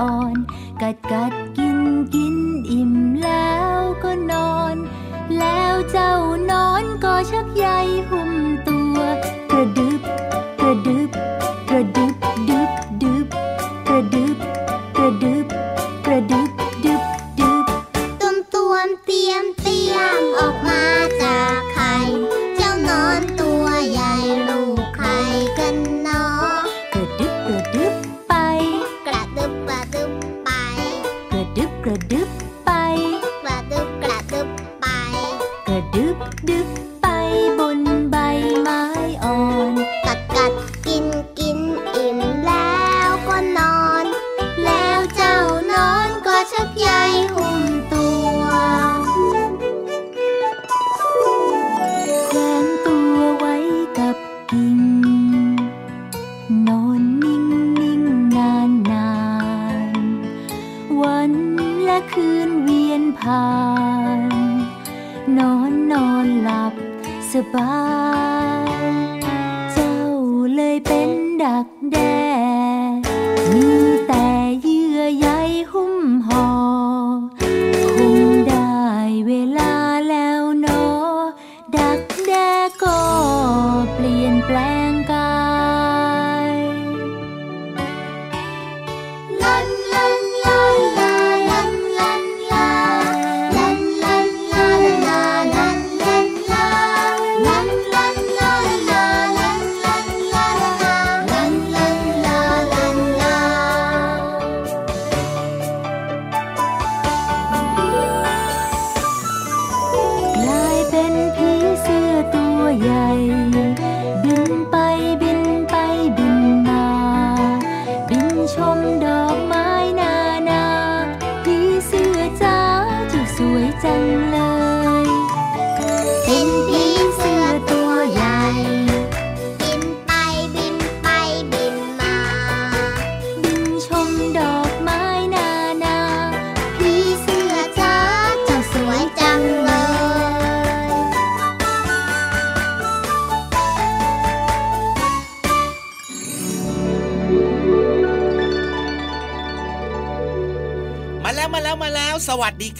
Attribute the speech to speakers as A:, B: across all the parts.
A: อ่อน กัดกัดกินกินอิ่ม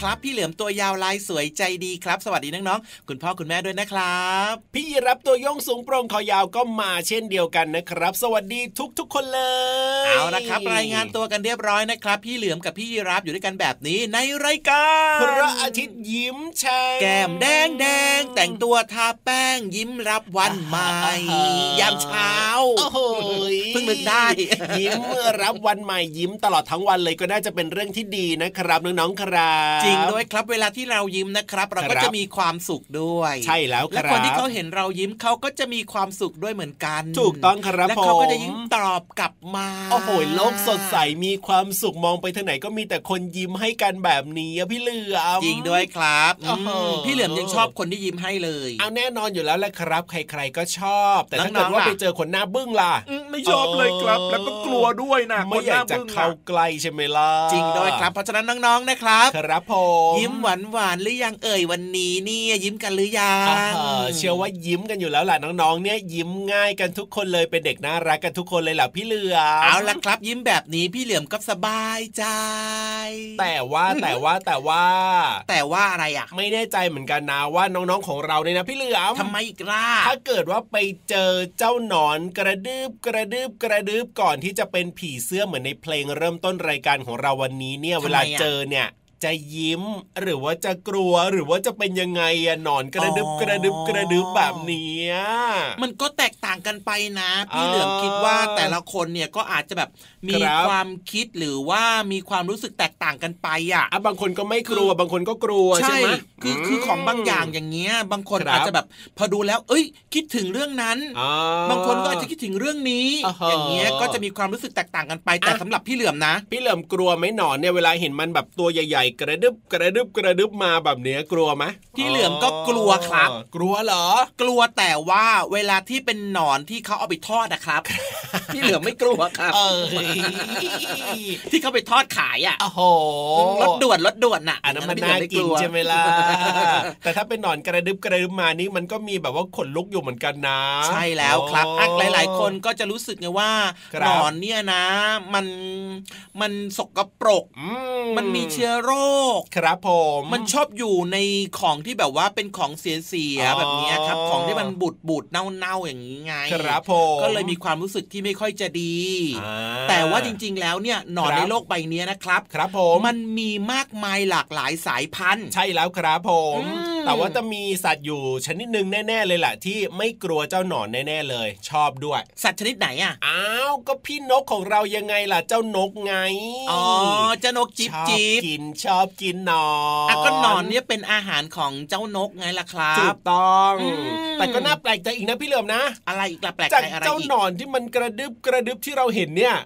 A: ครับ พี่เหลือมตัวยาวลายสวยใจดีครับ สวัสดีน้องๆคุณพ่อคุณแม่ด้วยนะครับ
B: พี่รับตัวโยงสูงโปร่งคอยาวก็มาเช่นเดียวกันนะครับ สวัสดีทุกๆคนเลย
A: เอาละครับ รายงานตัวกันเรียบร้อยนะครับ พี่เหลือมกับพี่รับอยู่ด้วยกันแบบนี้ในรายการ
B: พระอาทิตย์ยิ้มแฉ่
A: งแก้มแดงแดงแต่งตัวทาแป้งยิ้มรับวันใหม่ยามเช้า
B: โอ้โห
A: เพิ่งนึกได้
B: ยิ้มรับวันใหม่ยิ้มตลอดทั้งวันเลยก็น่าจะเป็นเรื่องที่ดีนะครับน้องๆครับ
A: จริงด้วยครับ เวลาที่เรายิ้มนะครับ เราก็จะมีความสุขด้วย
B: ใช่แล้วครับและ
A: คนที่เขาเห็นเรายิ้มเขาก็จะมีความสุขด้วยเหมือนกัน
B: ถูกต้องครับ
A: และเขาก็จะยิ้มตอบกลับมา
B: โอ้โหโลกสดใสมีความสุขมองไปทางไหนก็มีแต่คนยิ้มให้กันแบบนี้พี่เหลือ
A: มจริงด้วยครับพี่เหลือมยังชอบคนที่ยิ้มให้เลย
B: เอาแน่นอนอยู่แล้วแหละครับ ใคร ๆก็ชอบ แต่ถ้าเกิดว่าไปเจอคนหน้าบึ้งล่ะ
C: ไม่ชอบเลยครับ แล้วก็กลัวด้วยนะ
B: ไม่อยากจะเข้าใกล้ใช่ไหมล่ะ
A: จริงด้วยครับเพราะฉะนั้นน้องๆนะครับ
B: ครับผม
A: ยิ้มหวานหวานหรือยังเอ่ยวันนี้นี่ยิ้มกันหรือยัง
B: เชื่อว่ายิ้มกันอยู่แล้วแหละน้องๆ เนี่ยยิ้มง่ายกันทุกคนเลยเป็นเด็กน่ารักกันทุกคนเลยแหละพี่เหลือม
A: เอาละครับ ยิ้มแบบนี้พี่เหลือมก็สบายใจ
B: แต่ว่าแต่ว่าแต่ว่า
A: แต่ว่าอะไรอะ
B: ไม่แน่ใจเหมือนกันนะว่าน้องๆของเราเนี่ยนะพี่เหลือม
A: ทำไมอีกล่ะ
B: ถ้าเกิดว่าไปเจอเจ้าหนอนกระดืบกระดืบกระดืบก่อนที่จะเป็นผีเสื้อเหมือนในเพลงเริ่มต้นรายการของเราวันนี้เนี่ยเวลาเจอเนี่ย จะยิ้มหรือว่าจะกลัวหรือว่าจะเป็นยังไงอะนอนกระดึบกระดึบกระดึบแบบนี้
A: มันก็แตกต่าง
C: กันไปนะ พี่เหลือมคิดว่าแต่ละคนเนี่ยก็อาจจะแบบมีความคิดหรือว่ามีความรู้สึกแตกต่างกันไปอะ
B: บางคนก็ไม่กลัวบางคนก็กลัวใช่ไหม
C: คือคือของบางอย่างอย่างเงี้ย บางคนอาจจะแบบ พอดูแล้ว เอ้ย คิดถึงเรื่องนั้นบางคนก็อาจจะคิดถึงเรื่องนี้ อย่างเงี้ยก็จะมีความรู้สึกแตกต่างกันไปแต่สำหรับพี่เหลือมนะ
B: พี่เหลือมกลัวไหมหนอนเนี่ยเวลาเห็นมันแบบตัวใหญ่ ๆ กระดึบกระดึบกระดึบมาแบบเนี้ยกลัวไหม
C: พี่เหลือมก็กลัวครับ
B: กลัวเหรอ
C: กลัวแต่ว่าเวลาที่เป็นหนอนที่เขาเอาไปทอดนะครับ พี่เหลือมไม่กลัวครับที่เขาไปทอดขายอะ
B: โอ้โห
C: รถด่วนรถด่วนอะ
B: อันนั้นมันน่ากินใช่ไหมล่ะแต่ถ้าเป็นหนอนกระดึบกระดึบมานี่มันก็มีแบบว่าขนลุกอยู่เหมือนกันนะ
C: ใช่แล้วครับอักหลาย ๆ คนก็จะรู้สึกไงว่าหนอนเนี่ยนะ มันมันสกปรกมันมีเชื้อโรค
B: ครับผม
C: มันชอบอยู่ในของที่แบบว่าเป็นของเสียๆแบบนี้ครับ ของที่มันบูดบูดเน่าๆอย่างนี้ไง
B: ครับผม
C: ก็เลยมีความรู้สึกที่ไม่ค่อยจะดีแต่ว่าจริง ๆ แล้วเนี่ยหนอนในโลกใบนี้นะครับ
B: ครับผม
C: มันมีมากมายหลากหลายสายพันธุ์
B: ใช่แล้วครับผม แต่ว่าจะมีสัตว์อยู่ชนิดหนึ่งแน่ ๆ เลยแหละที่ไม่กลัวเจ้าหนอนแน่ ๆ เลย ชอบด้วย
C: สัตว์ชนิดไหนอะ
B: อ้าวก็พี่นกของเรายังไงล่ะเจ้านกไง
C: อ๋อเจ้านกจิ๊บจิ๊บ
B: กินชอบกินหนอน
C: อะก็หนอนเนี่ยเป็นอาหารของเจ้านกไงล่ะครับ
B: ถูกต้อง แต่ก็น่าแปลกใจอีกนะพี่เหลิมนะ
C: อะไรอีกล่ะแปลก
B: ใจอะไรอีกจากเจ้าหนอนที่มันกระดึบกระดึบที่เราเห็นเนี่ย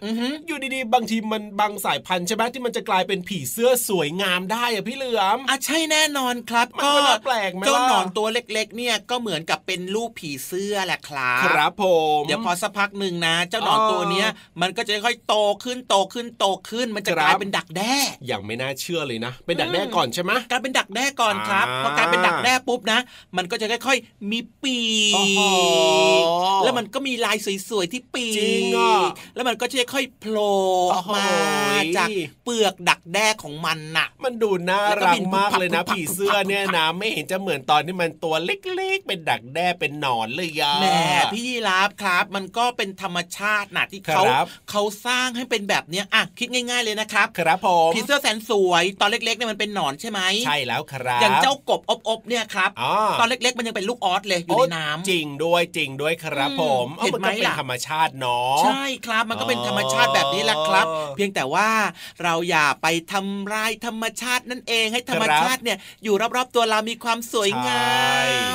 B: อยู่ดีๆ บางทีมันบางสายพันธุ์ใช่ไหมที่มันจะกลายเป็นผีเสื้อสวยงามได้อะพี่เหลือม
C: อะใช่แน่นอนครับ
B: ก็น่าแปลกไหม
C: เจ้าหนอนตัวเล็ก ๆ เนี่ยก็เหมือนกับเป็นลูกผีเสื้อแหละครับ
B: ครับผม
C: เดี๋ยวพอสักพักหนึ่งนะ เจ้าหนอนตัวเนี้ย มันก็จะค่อยโตขึ้นโตขึ้นโตขึ้น มันจะกลายเป็นดักแด้
B: อย่างไม่น่าเชื่อเลยนะ เป็นดักแด้ก่อนใช่ไหม
C: กลายเป็นดักแด้ก่อนครับพอกลายเป็นดักแด้ปุ๊บนะ มันก็จะค่อย ๆ มีปีแล้วมันก็มีลายสวยๆที่ปีแล้วมันก็จะค่อยๆโผล่ออกมาจากเปลือกดักแด้ของมันน่ะ
B: มันดูน่ารักมากเลยนะผีเสื้อเนี่ยนะไม่เห็นจะเหมือนตอนที่มันตัวเล็กๆ เป็นดักแด้เป็นหนอนเลยยา
C: แหมพี่ยีราฟครับ มันก็เป็นธรรมชาตินะที่เขาเขาสร้างให้เป็นแบบเนี้ยอะคิดง่าย ๆเลยนะครับ
B: ครับผม
C: ผีเสื้อแสนสวยตอนเล็กๆเนี่ยมันเป็นหนอนใช่ไหม
B: ใช่แล้วครับ
C: อย่างเจ้ากบอบๆเนี่ยครับตอนเล็กๆ มันยังเป็นลูกออสเลยอยู่ในน้ำ
B: จริงด้วยจริงด้วยครับผมเห็นไหมล่ะธรรมชาติเนาะใช่
C: ครับมันก็เป็นธรรมชาติแบบนี้แหละครับ เพียงแต่ว่าเราอย่าไปทำลายธรรมชาตินั่นเองให้ธรรมชาติเนี่ยอยู่รอบๆตัวเรามีความสวยงา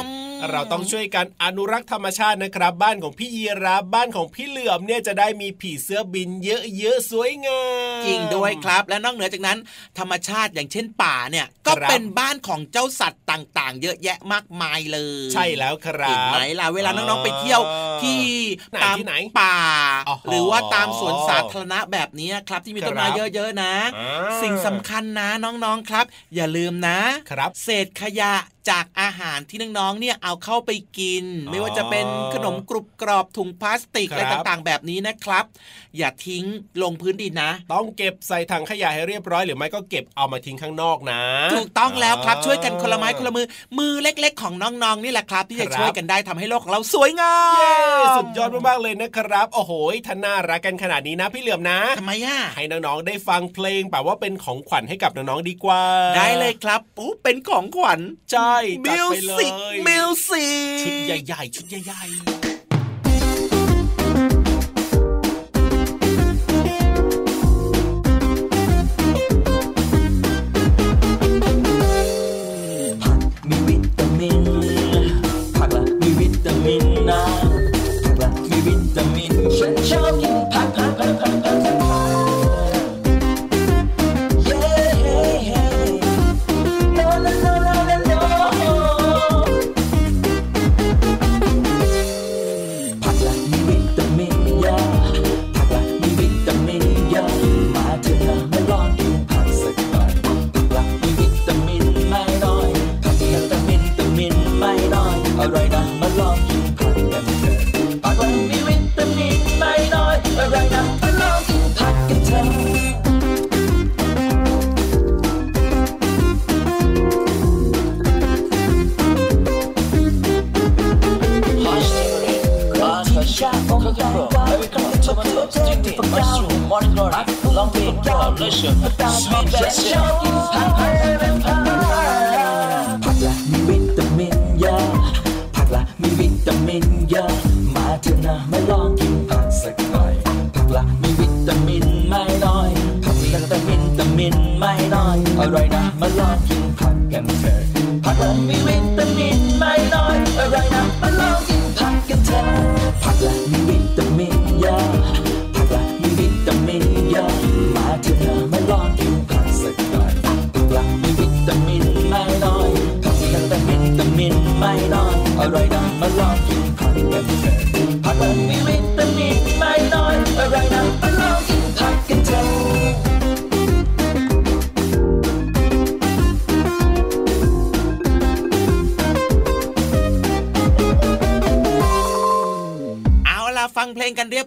C: ม
B: เราต้องช่วยกันอนุรักษ์ธรรมชาตินะครับ บ้านของพี่ยีราบ้านของพี่เหลือมเนี่ยจะได้มีผีเสื้อบินเยอะๆสวยงาม
C: จริงด้วยครับ และนอกเหนือจากนั้น ธรรมชาติอย่างเช่นป่าเนี่ยก็เป็นบ้านของเจ้าสัตว์ต่างๆ เยอะแยะมากมายเลย
B: ใช่แล้วครับเห็น
C: ไหมล่ะเวลาน้องๆไปเที่ยวที่ตามป่า หรือว่าตามสวนสาธารณะแบบนี้ครับ ที่มีต้นไม้เยอะๆนะ สิ่งสำคัญนะน้องๆครับ อย่าลืมนะ
B: ครับ
C: เศษขยะ la จากอาหารที่น้องๆเนี่ยเอาเข้าไปกิน ไม่ว่าจะเป็นขนมกรุบกรอบถุงพลาสติกอะไรต่างๆ แบบนี้นะครับ อย่าทิ้งลงพื้นดินนะ
B: ต้องเก็บใส่ถังขยะให้เรียบร้อยหรือไม่ก็เก็บเอามาทิ้งข้างนอกนะ
C: ถูกต้องแล้วครับช่วยกันคนละไม้คนละมือมือเล็กๆ ของน้องๆนี่แหละครับ ที่จะช่วยกันได้ทำให้โลกของเราสวยงาม
B: สุดยอดมากๆเลยนะครับ โอ้โหท่านน่ารักกันขนาดนี้นะพี่เหลือมนะ
C: ทำไมอะ
B: ให้น้องๆได้ฟังเพลงแบบว่าเป็นของขวัญให้กับน้องๆดีกว่า
C: ได้เลยครับโอ้เป็นของขวัญ
B: ใช่
C: music
B: music ชุดใหญ่ๆ ชุดใหญ่ๆ
D: ผักละมีวิตามินเยอะผักละมีวิตามินเยอะมา ลองกินพักกันเถอะผักละมีวิวิน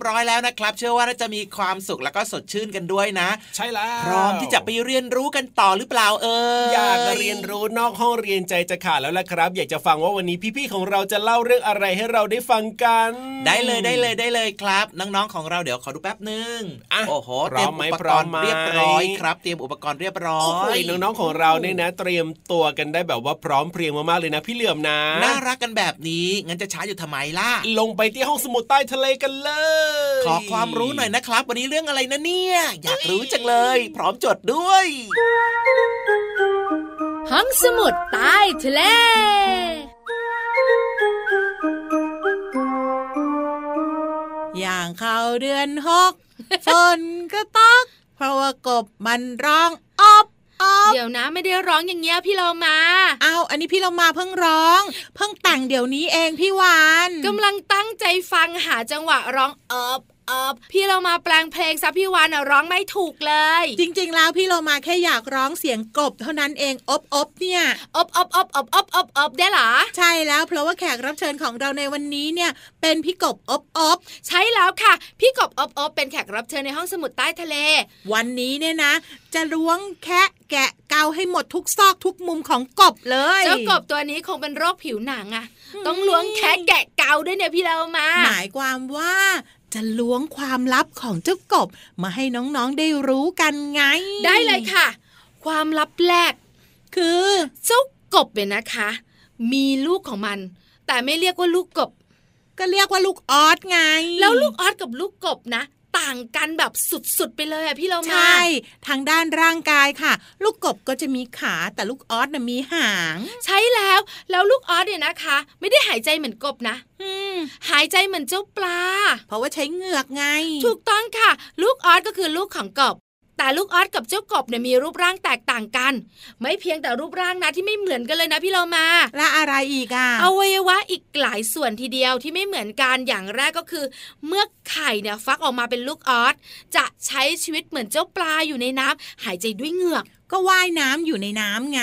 C: ยบร้อยแล้วนะครับ เชื่อว่าน่าจะมีความสุขแล้วก็สดชื่นกันด้วยนะ
B: ใช่แล้ว
C: พร้อมที่จะไปเรียนรู้กันต่อหรือเปล่าเอออย
B: อากเรียนรู้นอกห้องเรียนใจจะขาดแล้วล่ะครับ อยากจะฟังว่าวันนี้พี่ๆของเราจะเล่าเรื่องอะไรให้เราได้ฟังกัน
C: ได้เลยได้เลยได้เลยครับ น้องๆของเราเดี๋ยวขอดูแป๊บหนึง
B: อะ
C: โอ้โห
B: พร้
C: เตรี
B: อย
C: ม
B: มไหม
C: อุป
B: พ
C: ก
B: ร้อ
C: ร
B: ม
C: ณ์
B: ไหม
C: เรียบร้อยครับ เตรียมอุปกรณ์เรียบร้อ
B: โอ้
C: ย
B: ยน้องๆของเราเนี่ยนะ เตรียมตัวกันได้แบบว่าพร้อมเพรียงมากๆเลยนะ พี่เหลื่อมนะ
C: น่ารักกันแบบนี้งั้นจะช้าอยู่ทำไมล่ะ
B: ลงไปที่ห้องสมุดใต้ทะเลกันเลย
C: ขอความรู้หน่อยนะครับ วันนี้เรื่องอะไรนะเนี่ย อยากรู้จังเลย พร้อมจดด้วย
E: ห้องสมุดใต้ทะเล
F: อย่างเข้าเดือนหกฝนก็ตกเพราะว่ากบมันร้องอบอบ
E: เดี๋ยวนะไม่ได้ร้องอย่างเงี้ยพี่เรามา
F: เอาอันนี้พี่เรามาเพิ่งร้อง เพิ่งแต่งเดี๋ยวนี้เองพี่วาน
E: กำลังตั้งใจฟังหาจังหวะร้องเอบ เอบพี่เรามาแปลงเพลงซะพี่วานอะร้องไม่ถูกเลย
F: จริง ๆ แล้วพี่เรามาแค่อยากร้องเสียงกบเท่านั้นเองอบอบเนี่ย
E: อบอบอบอบอบอบอบได้เหรอ
F: ใช่แล้วเพราะว่าแขกรับเชิญของเราในวันนี้เนี่ยเป็นพี่กบอบอบ
E: ใช่แล้วค่ะ พี่กบอบอบเป็นแขกรับเชิญในห้องสมุดใต้ทะเล
F: วันนี้เนี่ยนะ จะล้วงแคะแกะเกาให้หมดทุกซอกทุกมุมของกบเลย
E: เจ้ากบตัวนี้คงเป็นโรคผิวหนังอะต้องล้วงแคะแกะเกาด้วยเนี่ยพี่เรามา
F: หมายความว่า จะล้วงความลับของเจ้ากบ มาให้น้องๆได้รู้กันไง
E: ได้เลยค่ะ ความลับแรก
F: คือ
E: เจ้ากบเนี่ยนะคะ มีลูกของมัน แต่ไม่เรียกว่าลูกกบ
F: ก็เรียกว่าลูกออสไง
E: แล้วลูกออสกับลูกกบนะ ต่างกันแบบสุดๆ ไปเลยอะพี่เรามา
F: ใช่ ทางด้านร่างกายค่ะ ลูกกบก็จะมีขาแต่ลูกออสน่ะมีหาง
E: ใช่แล้ว แล้วลูกออสเนี่ยนะคะ ไม่ได้หายใจเหมือนกบนะ
F: อืม
E: หายใจเหมือนเจ้าปลา
F: เพราะว่าใช้เหงือกไง
E: ถูกต้องค่ะ ลูกออสก็คือลูกของกบ แต่ลูกออสกับเจ้ากบเนี่ยมีรูปร่างแตกต่างกัน ไม่เพียงแต่รูปร่างนะที่ไม่เหมือนกันเลยนะพี่เรามา
F: และอะไรอีกอะ
E: อวัยวะอีกหลายส่วนทีเดียวที่ไม่เหมือนกันอย่างแรกก็คือ เมื่อไข่เนี่ยฟักออกมาเป็นลูกออสจะใช้ชีวิตเหมือนเจ้าปลาอยู่ในน้ำหายใจด้วยเหงือก
F: ก็ว่ายน้ำอยู่ในน้ำไง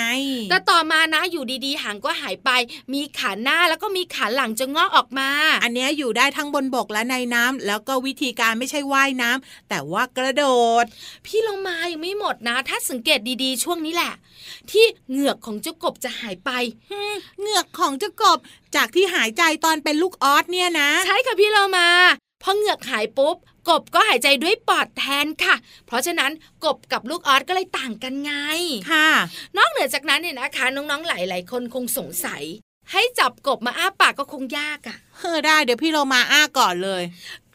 E: แต่ต่อมานะอยู่ดีๆหางก็หายไป มีขาหน้าแล้วก็มีขาหลังจะงอกออกมา
F: อันเนี้ยอยู่ได้ทั้งบนบกและในน้ำแล้วก็วิธีการไม่ใช่ว่ายน้ำแต่ว่ากระโดด
E: พี่ลงมายังไม่หมดนะ ถ้าสังเกตดีๆช่วงนี้แหละ ที่เหงือกของเจ้ากบจะหายไป
F: เหงือกของเจ้ากบจากที่หายใจตอนเป็นลูกออสเนี่ยนะ
E: ใช่ค่ะพี่เรามาพอเหงือกหายปุ๊บ กบก็หายใจด้วยปอดแทนค่ะ เพราะฉะนั้นกบกับลูกออสก็เลยต่างกันไง
F: ค่ะ
E: นอกเหนือจากนั้นเนี่ยนะคะ น้องๆหลายๆคนคงสงสัย ให้จับกบมาอ้าปากก็คงยากอะ่ะ
F: เออได้เดี๋ยวพี่เรามาอ้าก่อนเลย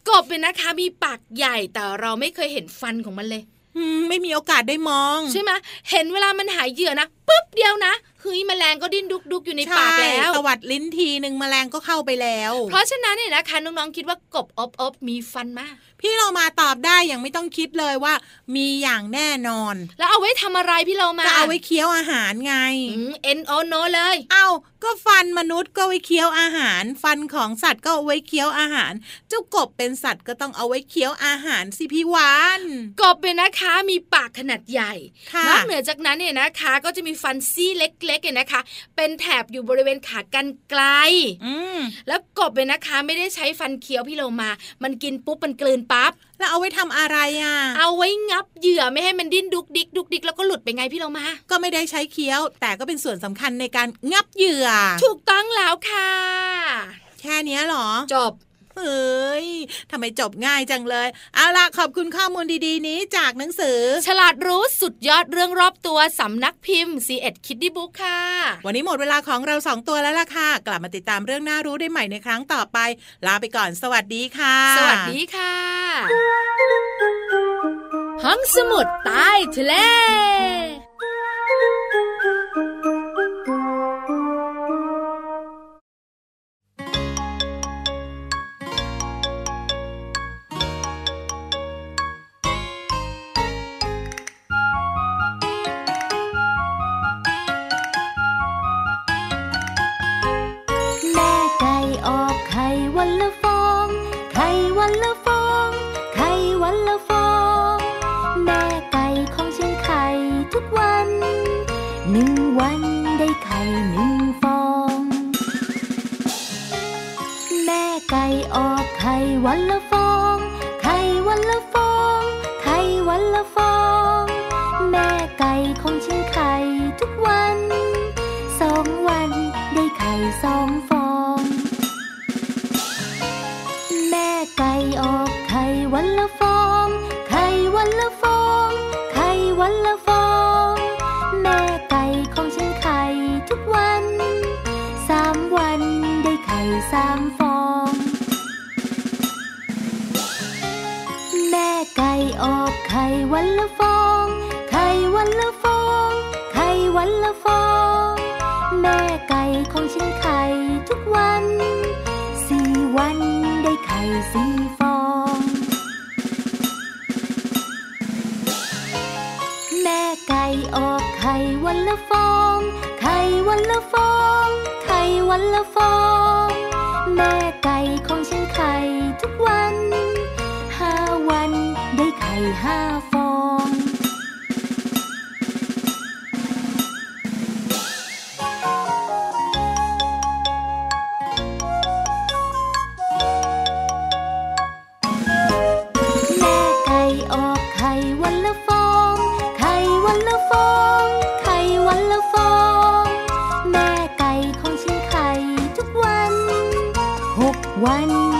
E: กบเป็นนะคะมีปากใหญ่แต่เราไม่เคยเห็นฟันของมันเลย
F: อืมไม่มีโอกาสได้มอง
E: ใช่ไหมเห็นเวลามันหายเหยื่อนะปุ๊บเดียวนะ เฮ้ยแมลงก็ดิ้นดุกดุกๆอยู่ในปากแล้ว
F: ตวัดลิ้นทีหนึ่งแมลงก็เข้าไปแล้ว
E: เพราะฉะนั้นเนี่ยนะคะน้องๆคิดว่ากบอบอบมีฟันมาก
F: พี่เรามาตอบได้อย่างไม่ต้องคิดเลยว่า มีอย่างแน่นอน
E: แล้วเอาไว้ทำอะไรพี่เรามา
F: ก็เอาไว้เคี้ยวอาหารไง
E: เอ็นโอโนเลย
F: เอาก็ฟันมนุษย์ก็ไว้เคี้ยวอาหาร ฟันของสัตว์ก็เอาไว้เคี้ยวอาหาร เจ้ากบเป็นสัตว์ก็ต้องเอาไว้เคี้ยวอาหารสิพี่วาน
E: กบเป็นนะคะ มีปากขนาดใหญ่
F: ค่ะ
E: นอกเหนือจากนั้นเนี่ยนะคะ ก็จะมีฟันซี่เล็กๆเนี่ยนะคะ เป็นแถบอยู่บริเวณขากันไกล
F: อืม
E: แล้วกบเนี่ยนะคะ ไม่ได้ใช้ฟันเคี้ยวพี่โลมา มันกินปุ๊บมันกลืนปั๊บ
F: แล้วเอาไว้ทำอะไรอะ
E: เอาไว้งับเหยื่อไม่ให้มันดิ้นดุกดิกดุกดิกแล้วก็หลุดไปไงพี่โลมา
F: ก็ไม่ได้ใช้เคี้ยว แต่ก็เป็นส่วนสำคัญในการงับเหยื่อ
E: ถูกต้องแล้วค่ะ
F: แค่เนี้ยเหรอ
E: จบ
F: เฮ้ยทำไมจบง่ายจังเลย เอาล่ะขอบคุณข้อมูลดีๆ นี้จากหนังสือ
E: ฉลาดรู้สุดยอดเรื่องรอบตัวสำนักพิมพ์ C ีเอ็ดคิดดีบุ๊กค่ะ
F: วันนี้หมดเวลาของเราสองตัวแล้วล่ะค่ะ กลับมาติดตามเรื่องน่ารู้ได้ใหม่ในครั้งต่อไป ลาไปก่อนสวัสดีค่ะ
E: สวัสดีค่ะห้องสมุดใต้ทะเล
A: วันละฟอง ไข่วันละฟอง ไข่วันละฟอง แม่ไก่ของฉันไข่ทุกวัน หนึ่งวันได้ไข่หนึ่งฟอง แม่ไก่ออกไข่วันละฟอง ไข่วันละฟอง ไข่วันละฟอง ไข่วันละฟอง ห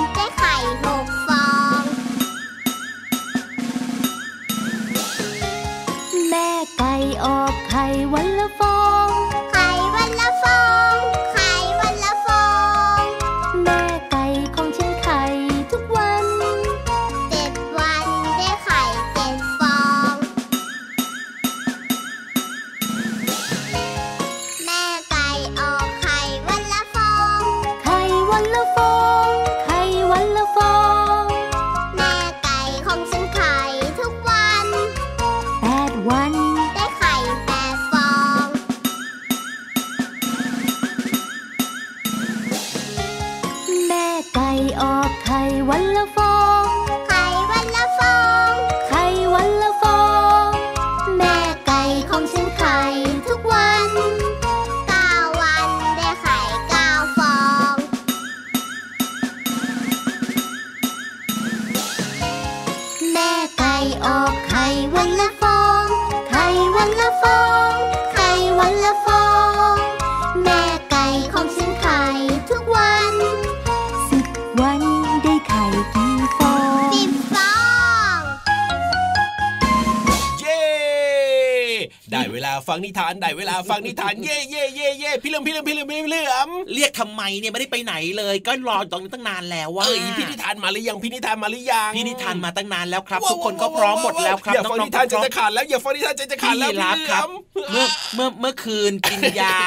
B: ทานได้เวลาฟังนิทานเย่เย่เย่เย่พี่เหลือมพี่เหลือมพี่เหลือมพี่เหลือม
C: เรียกทำไมเนี่ยไม่ได้ไปไหนเลย ก็รอตรงนี้ตั้งนานแล้วว่า
B: เอ้ยพี่นิทานมาหรือยังพี่นิทานมาหรือยัง
C: พี่นิทานมาตั้งนานแล้วครับ
B: ว้าว
C: ทุกคนก็พร้อมหมดแล้วครับ
B: อย่าฟัง
C: น้
B: นิ
C: องๆ
B: ทาน
C: ก็
B: ใจ
C: พร้อม
B: จะขาดแล้วอย่าฟังนิทานใจจะขาดแล้ว
C: พี่รับครับ
B: พี่
C: เมื่อ
B: เหลือม
C: เมื่อเมื่อคืนกินยา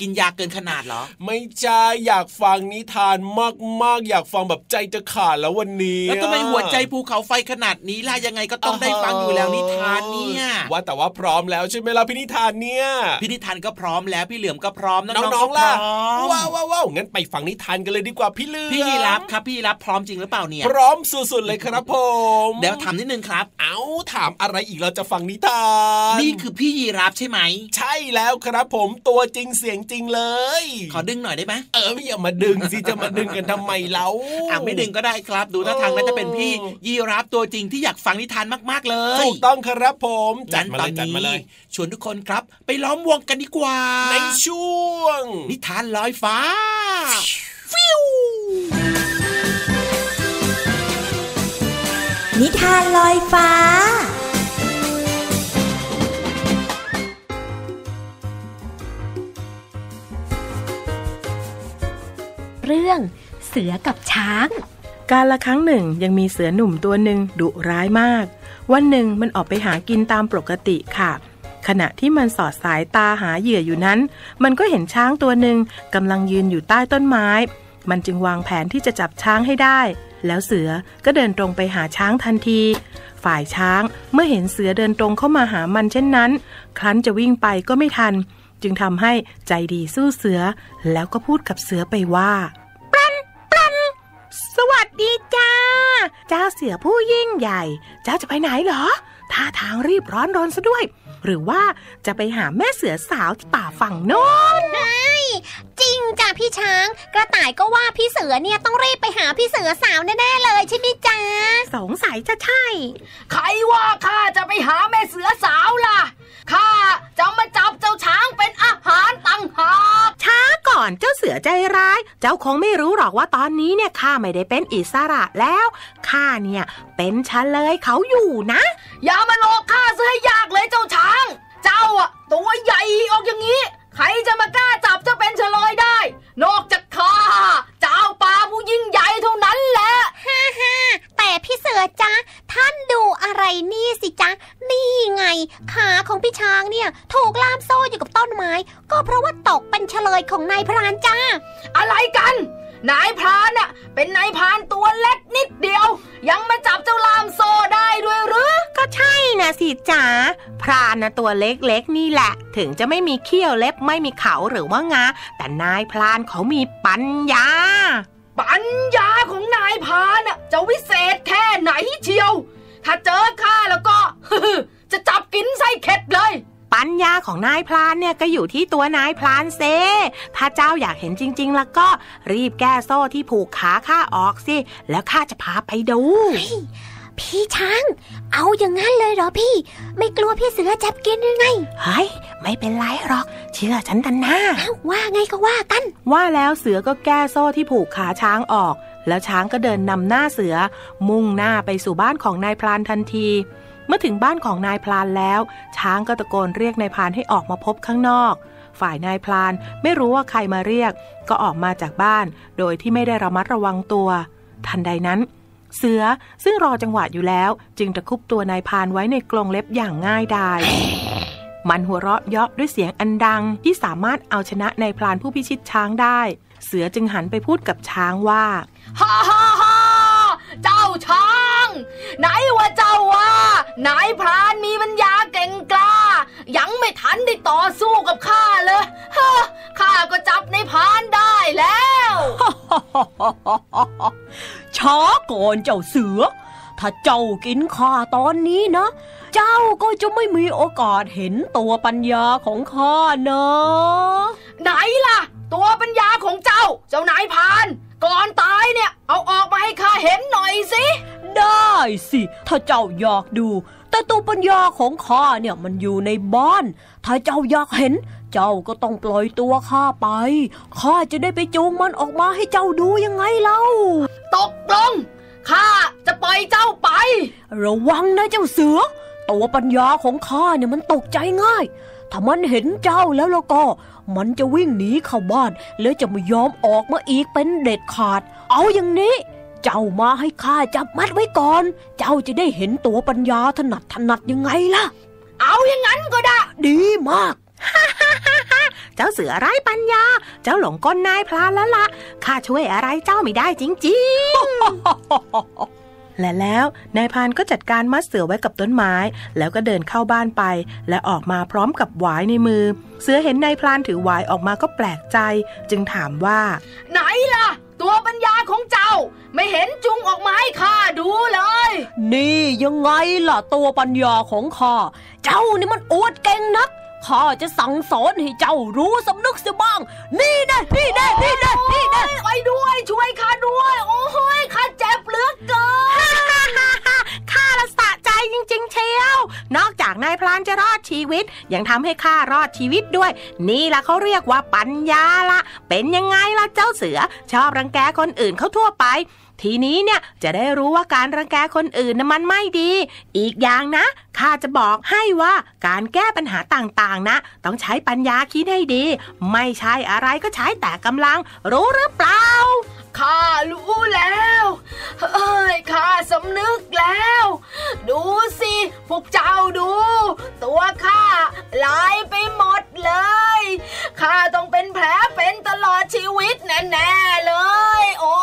C: กินยาเกินขนาดเหรอ
B: ไม่ใช่อยากฟังนิทานมากๆ อยากฟังแบบใจจะขาดแล้ววันนี้
C: แล้วทำไมหัวใจภูเขาไฟขนาดนี้ล่ะยังไงก็ต้องได้ฟังอยู่แล้วนิทานเนี่ย
B: ว่าแต่ว่าพร้อมแล้วใช่ไหมล่ะพี่นิทานเนี่ย
C: พี่นิทานก็พร้อมแล้วพี่เหลือมก็พร้อมน้
B: น้
C: องๆก็
B: องๆล่ะ
C: พร้อม
B: ว้าวว้าวว้าวงั้นไปฟังนิทานกันเลยดีกว่าพี่เหลือม
C: พี่รับครับพี่รับพร้อมจริงหรือเปล่าเนี่ย
B: พร้อมสุดๆเลยครับผม
C: เดี๋ยวถามนิดนึงครับ
B: เอาถามอะไรอีกเราจะฟังนิทาน
C: นี่คือพี่ยีรับใช่ไหม
B: ใช่แล้วครับผมตัวจริงเสียงจริงเลย
C: ขอดึงหน่อยได้ไหม
B: เอออย่ามาดึงสิจะมาดึงกันทำไมเล่า
C: อะไม่ดึงก็ได้ครับ ดูท่าทางน่าจะเป็นพี่ยีรับตัวจริงที่อยากฟังนิทานมากๆเลย
B: ถูกต้องครับผมจัด
C: งั้น
B: มา
C: ต
B: เล
C: อน
B: ยจัด
C: นี้
B: มาเลย
C: ชวนทุกคนครับ ไปล้อมวงกันดีกว่า
B: ในช่วง
C: นิทานลอยฟ้า
G: นิทานลอยฟ้า
H: เรื่องเสือกับช้าง
I: การละครั้งหนึ่งยังมีเสือหนุ่มตัวหนึ่งดุร้ายมาก วันหนึ่งมันออกไปหากินตามปกติค่ะ ขณะที่มันสอดสายตาหาเหยื่ออยู่นั้น มันก็เห็นช้างตัวหนึ่งกำลังยืนอยู่ใต้ต้นไม้ มันจึงวางแผนที่จะจับช้างให้ได้ แล้วเสือก็เดินตรงไปหาช้างทันที ฝ่ายช้างเมื่อเห็นเสือเดินตรงเข้ามาหามันเช่นนั้น ครั้นจะวิ่งไปก็ไม่ทัน จึงทำให้ใจดีสู้เสือ แล้วก็พูดกับเสือไปว่าสวัสดีจ้า เจ้าเสือผู้ยิ่งใหญ่ เจ้าจะไปไหนเหรอท่าทางรีบร้อนรนซะด้วย หรือว่าจะไปหาแม่เสือสาวที่ป่าฝั่งโน้น
A: จ ริงจ้ะพี่ช้าง กระต่ายก็ว่าพี่เสือเนี่ยต้องรีบไปหาพี่เสือสาวแน่ๆเลยใช่ไหมจ๊ะ
I: สงสัยจะใช่
J: ใครว่าข้าจะไปหาแม่เสือสาวล่ะข้าจะมาจับเจ้าช้างเป็นอาหารตั้งหาก
I: ช้าก่อนเจ้าเสือใจร้าย เจ้าคงไม่รู้หรอกว่าตอนนี้เนี่ยข้าไม่ได้เป็นอิสระแล้วข้าเนี่ยเป็นเฉลยเขาอยู่นะ
J: อย่ามาหลอกข้าซะให้ยากเลยเจ้าช้าง เจ้าอะตัวใหญ่ออกอย่างนี้ ใครจะมากล้าจับเจะเป็นเฉลยได้ นอกจากข้าเจ้าป่าผู้ยิ่งใหญ่เท่านั้นแหละ
A: ฮ่าฮ่าแต่พี่เสือจ๊ะท่านดูอะไรนี่สิจ๊ะนี่ไง ขาของพี่ช้างเนี่ยถูกล่ามโซ่อยู่กับต้นไม้ ก็เพราะว่าตกเป็นเฉลยของนายพรานจ้า
J: อะไรกันนายพรานน่ะเป็นนายพรานตัวเล็กนิดเดียว ยังมาจับเจ้าลามโซได้ด้วยหรือ
I: ก็ใช่นะสิจ๋า พรานนะตัวเล็กๆ นี่แหละ ถึงจะไม่มีเขี้ยวเล็บไม่มีเขาหรือว่างา แต่นายพรานเขามีปัญญา
J: ปัญญาของนายพรานน่ะจะวิเศษแค่ไหนเชียว ถ้าเจอข้าแล้วก็จะจับกินไส้เข็ดเลย
I: ปัญญาของนายพรานเนี่ยก็อยู่ที่ตัวนายพรานเซ ถ้าเจ้าอยากเห็นจริง ๆ แล้วก็รีบแก้โซ่ที่ผูกขาข้าออกสิ แล้วข้าจะพาไปดู
A: พี่ช้าง เอาอย่างนั้นเลยเหรอพี่ ไม่กลัวพี่เสือจับกินยังไง
I: เฮ้ยไม่เป็นไรหรอก เชื่อฉันทันนะ
A: เอ้าว่าไงก็ว่ากัน
I: ว่าแล้วเสือก็แก้โซ่ที่ผูกขาช้างออก แล้วช้างก็เดินนำหน้าเสือ มุ่งหน้าไปสู่บ้านของนายพรานทันที เมื่อถึงบ้านของนายพรานแล้ว ช้างก็ตะโกนเรียกนายพรานให้ออกมาพบข้างนอก ฝ่ายนายพรานไม่รู้ว่าใครมาเรียก ก็ออกมาจากบ้าน โดยที่ไม่ได้ระมัดระวังตัว ทันใดนั้น เสือซึ่งรอจังหวะอยู่แล้ว จึงตะคุบตัวนายพรานไว้ในกรงเล็บอย่างง่ายดาย มันหัวเราะเยาะด้วยเสียงอันดังที่สามารถเอาชนะนายพรานผู้พิชิตช้างได้ เสือจึงหันไปพูดกับช้างว่า
J: ฮ่าฮ่าฮ่าเจ้าช้าง ไหนว่าเจ้าว่า นายพรานมีปัญญาเก่งกล้า ยังไม่ทันได้ต่อสู้กับข้าเลยฮะข้าก็จับนายพรานได้แล้ว
K: ช้าก่อนเจ้าเสือ ถ้าเจ้ากินข้าตอนนี้นะ เจ้าก็จะไม่มีโอกาสเห็นตัวปัญญาของข้านะ
J: ไหนล่ะ ตัวปัญญาของเจ้า เจ้านายพราน ก่อนตายเนี่ย เอาออกมาให้ข้าเห็นหน่อยสิ
K: ได้สิ ถ้าเจ้าอยากดู แต่ตัวปัญญาของข้าเนี่ยมันอยู่ในบ้าน ถ้าเจ้าอยากเห็น เจ้าก็ต้องปล่อยตัวข้าไป ข้าจะได้ไปจูงมันออกมาให้เจ้าดูยังไงเล่า
J: ตกลง ข้าจะปล่อยเจ้าไป
K: ระวังนะเจ้าเสือ ตัวปัญญาของข้าเนี่ยมันตกใจง่าย ถ้ามันเห็นเจ้าแล้วแล้วก็ มันจะวิ่งหนีเข้าบ้าน แล้วจะไม่ยอมออกมาอีกเป็นเด็ดขาด เอาอย่างนี้ เจ้ามาให้ข้าจับมัดไว้ก่อน เจ้าจะได้เห็นตัวปัญญาถนัดถนัดยังไงล่ะ
J: เอาอย่างนั้นก็ได้
K: ดีมาก
I: เจ้าเสือไร้ปัญญา เจ้าหลงกลนายพรานแล้วละ่ะ ข้าช่วยอะไรเจ้าไม่ได้จริงๆและแล้วนายพรานก็จัดการมัดเสือไว้กับต้นไม้ แล้วก็เดินเข้าบ้านไป และออกมาพร้อมกับหวายในมือ เสือเห็นนายพรานถือหวายออกมาก็แปลกใจ จึงถามว่า
J: ไหนล่ะ ตัวปัญญาของเจ้า ไม่เห็นจุงออกมาให้ข้าดูเลย
K: นี่ยังไงล่ะตัวปัญญาของข้า เจ้านี่มันอวดเก่งนัก ข้าจะสั่งสอนให้เจ้ารู้สำนึกเสียบ้าง นี่นะนี่นะนี่นะนี่นะ
J: ไปด้วยช่วยข้าด้วย โอ้ยข้าเจ็บเหลือเกิน
I: ข้าละสะใจจริง ๆ เชียว นอกจากนายพรานจะรอดชีวิต ยังทำให้ข้ารอดชีวิตด้วย นี่ละเขาเรียกว่าปัญญาละ เป็นยังไงล่ะเจ้าเสือ ชอบรังแกคนอื่นเขาทั่วไป ทีนี้เนี่ยจะได้รู้ว่าการรังแกคนอื่นนะมันไม่ดี อีกอย่างนะข้าจะบอกให้ว่าการแก้ปัญหาต่างๆ นะ ต้องใช้ปัญญาคิดให้ดี ไม่ใช่อะไรก็ใช้แต่กำลัง รู้หรือเปล่า
L: ข้ารู้แล้วเอ้ยข้าสำนึกแล้ว ดูสิ พวกเจ้าดู ตัวข้าลายไปหมดเลยข้าต้องเป็นแผลเป็นตลอดชีวิตแน่ๆเลย โอ้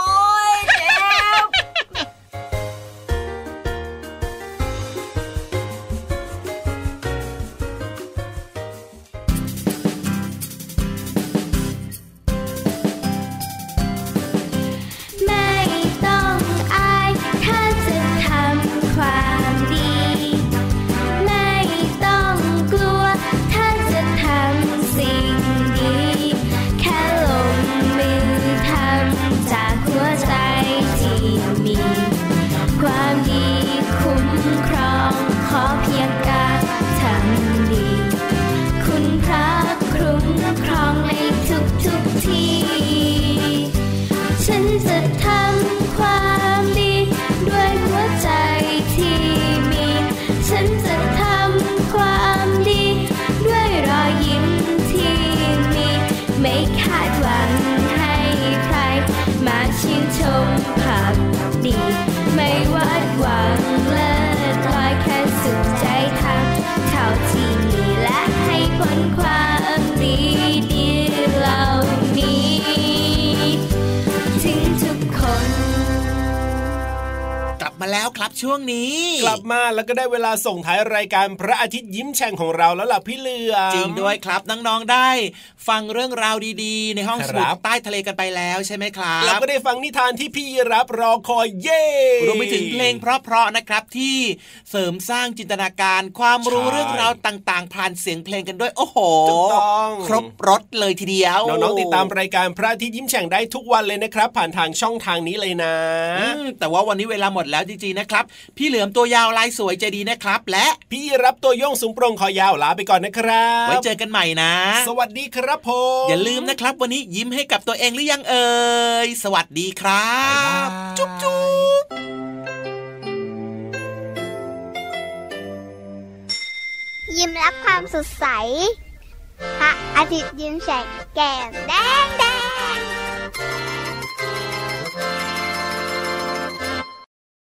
C: แล้วครับช่วงนี้
B: กลับมาแล้วก็ได้เวลาส่งท้ายรายการพระอาทิตย์ยิ้มแฉ่งของเราแล้วล่ะพี่เหลือม
C: จริงด้วยครับน้องๆได้ ฟังเรื่องราวดีๆ ในห้องสมุด
B: ครับ
C: ใต้ทะเลกันไปแล้วใช่ไหมครับ
B: แล้วก็ได้ฟังนิทานที่พี่รับรอคอยเย่
C: รวมไปถึงเพลงเพราะๆนะครับที่เสริมสร้างจินตนาการความรู้
B: ใช่
C: เรื่องราวต่างๆ ผ่านเสียงเพลงกันด้วยโอ้โห
B: ถูกต้อง
C: ครบรถเลยทีเดียว
B: น้องๆติดตามรายการพระอาทิตย์ยิ้มแฉ่งได้ทุกวันเลยนะครับ ผ่านทางช่องทางนี้เลยนะ
C: อืมแต่ว่าวันนี้เวลาหมดแล้วจริงๆนะครับ พี่เหลือมตัวยาวลายสวยใจดีนะครับ และ
B: พี่รับตัวโยงสูงโปร่งคอยาวลาไปก่อนนะครับ
C: ไว้เจอกันใหม่นะ
B: สวัสดีครับผม
C: อย่าลืมนะครับ วันนี้ยิ้มให้กับตัวเองหรือยังเอ่ยสวัสดีครับ จุ๊บจุ๊บ
M: ยิ้มรับความสดใสพระอาทิตย์ยิ้มแฉกแก้มแดงแดง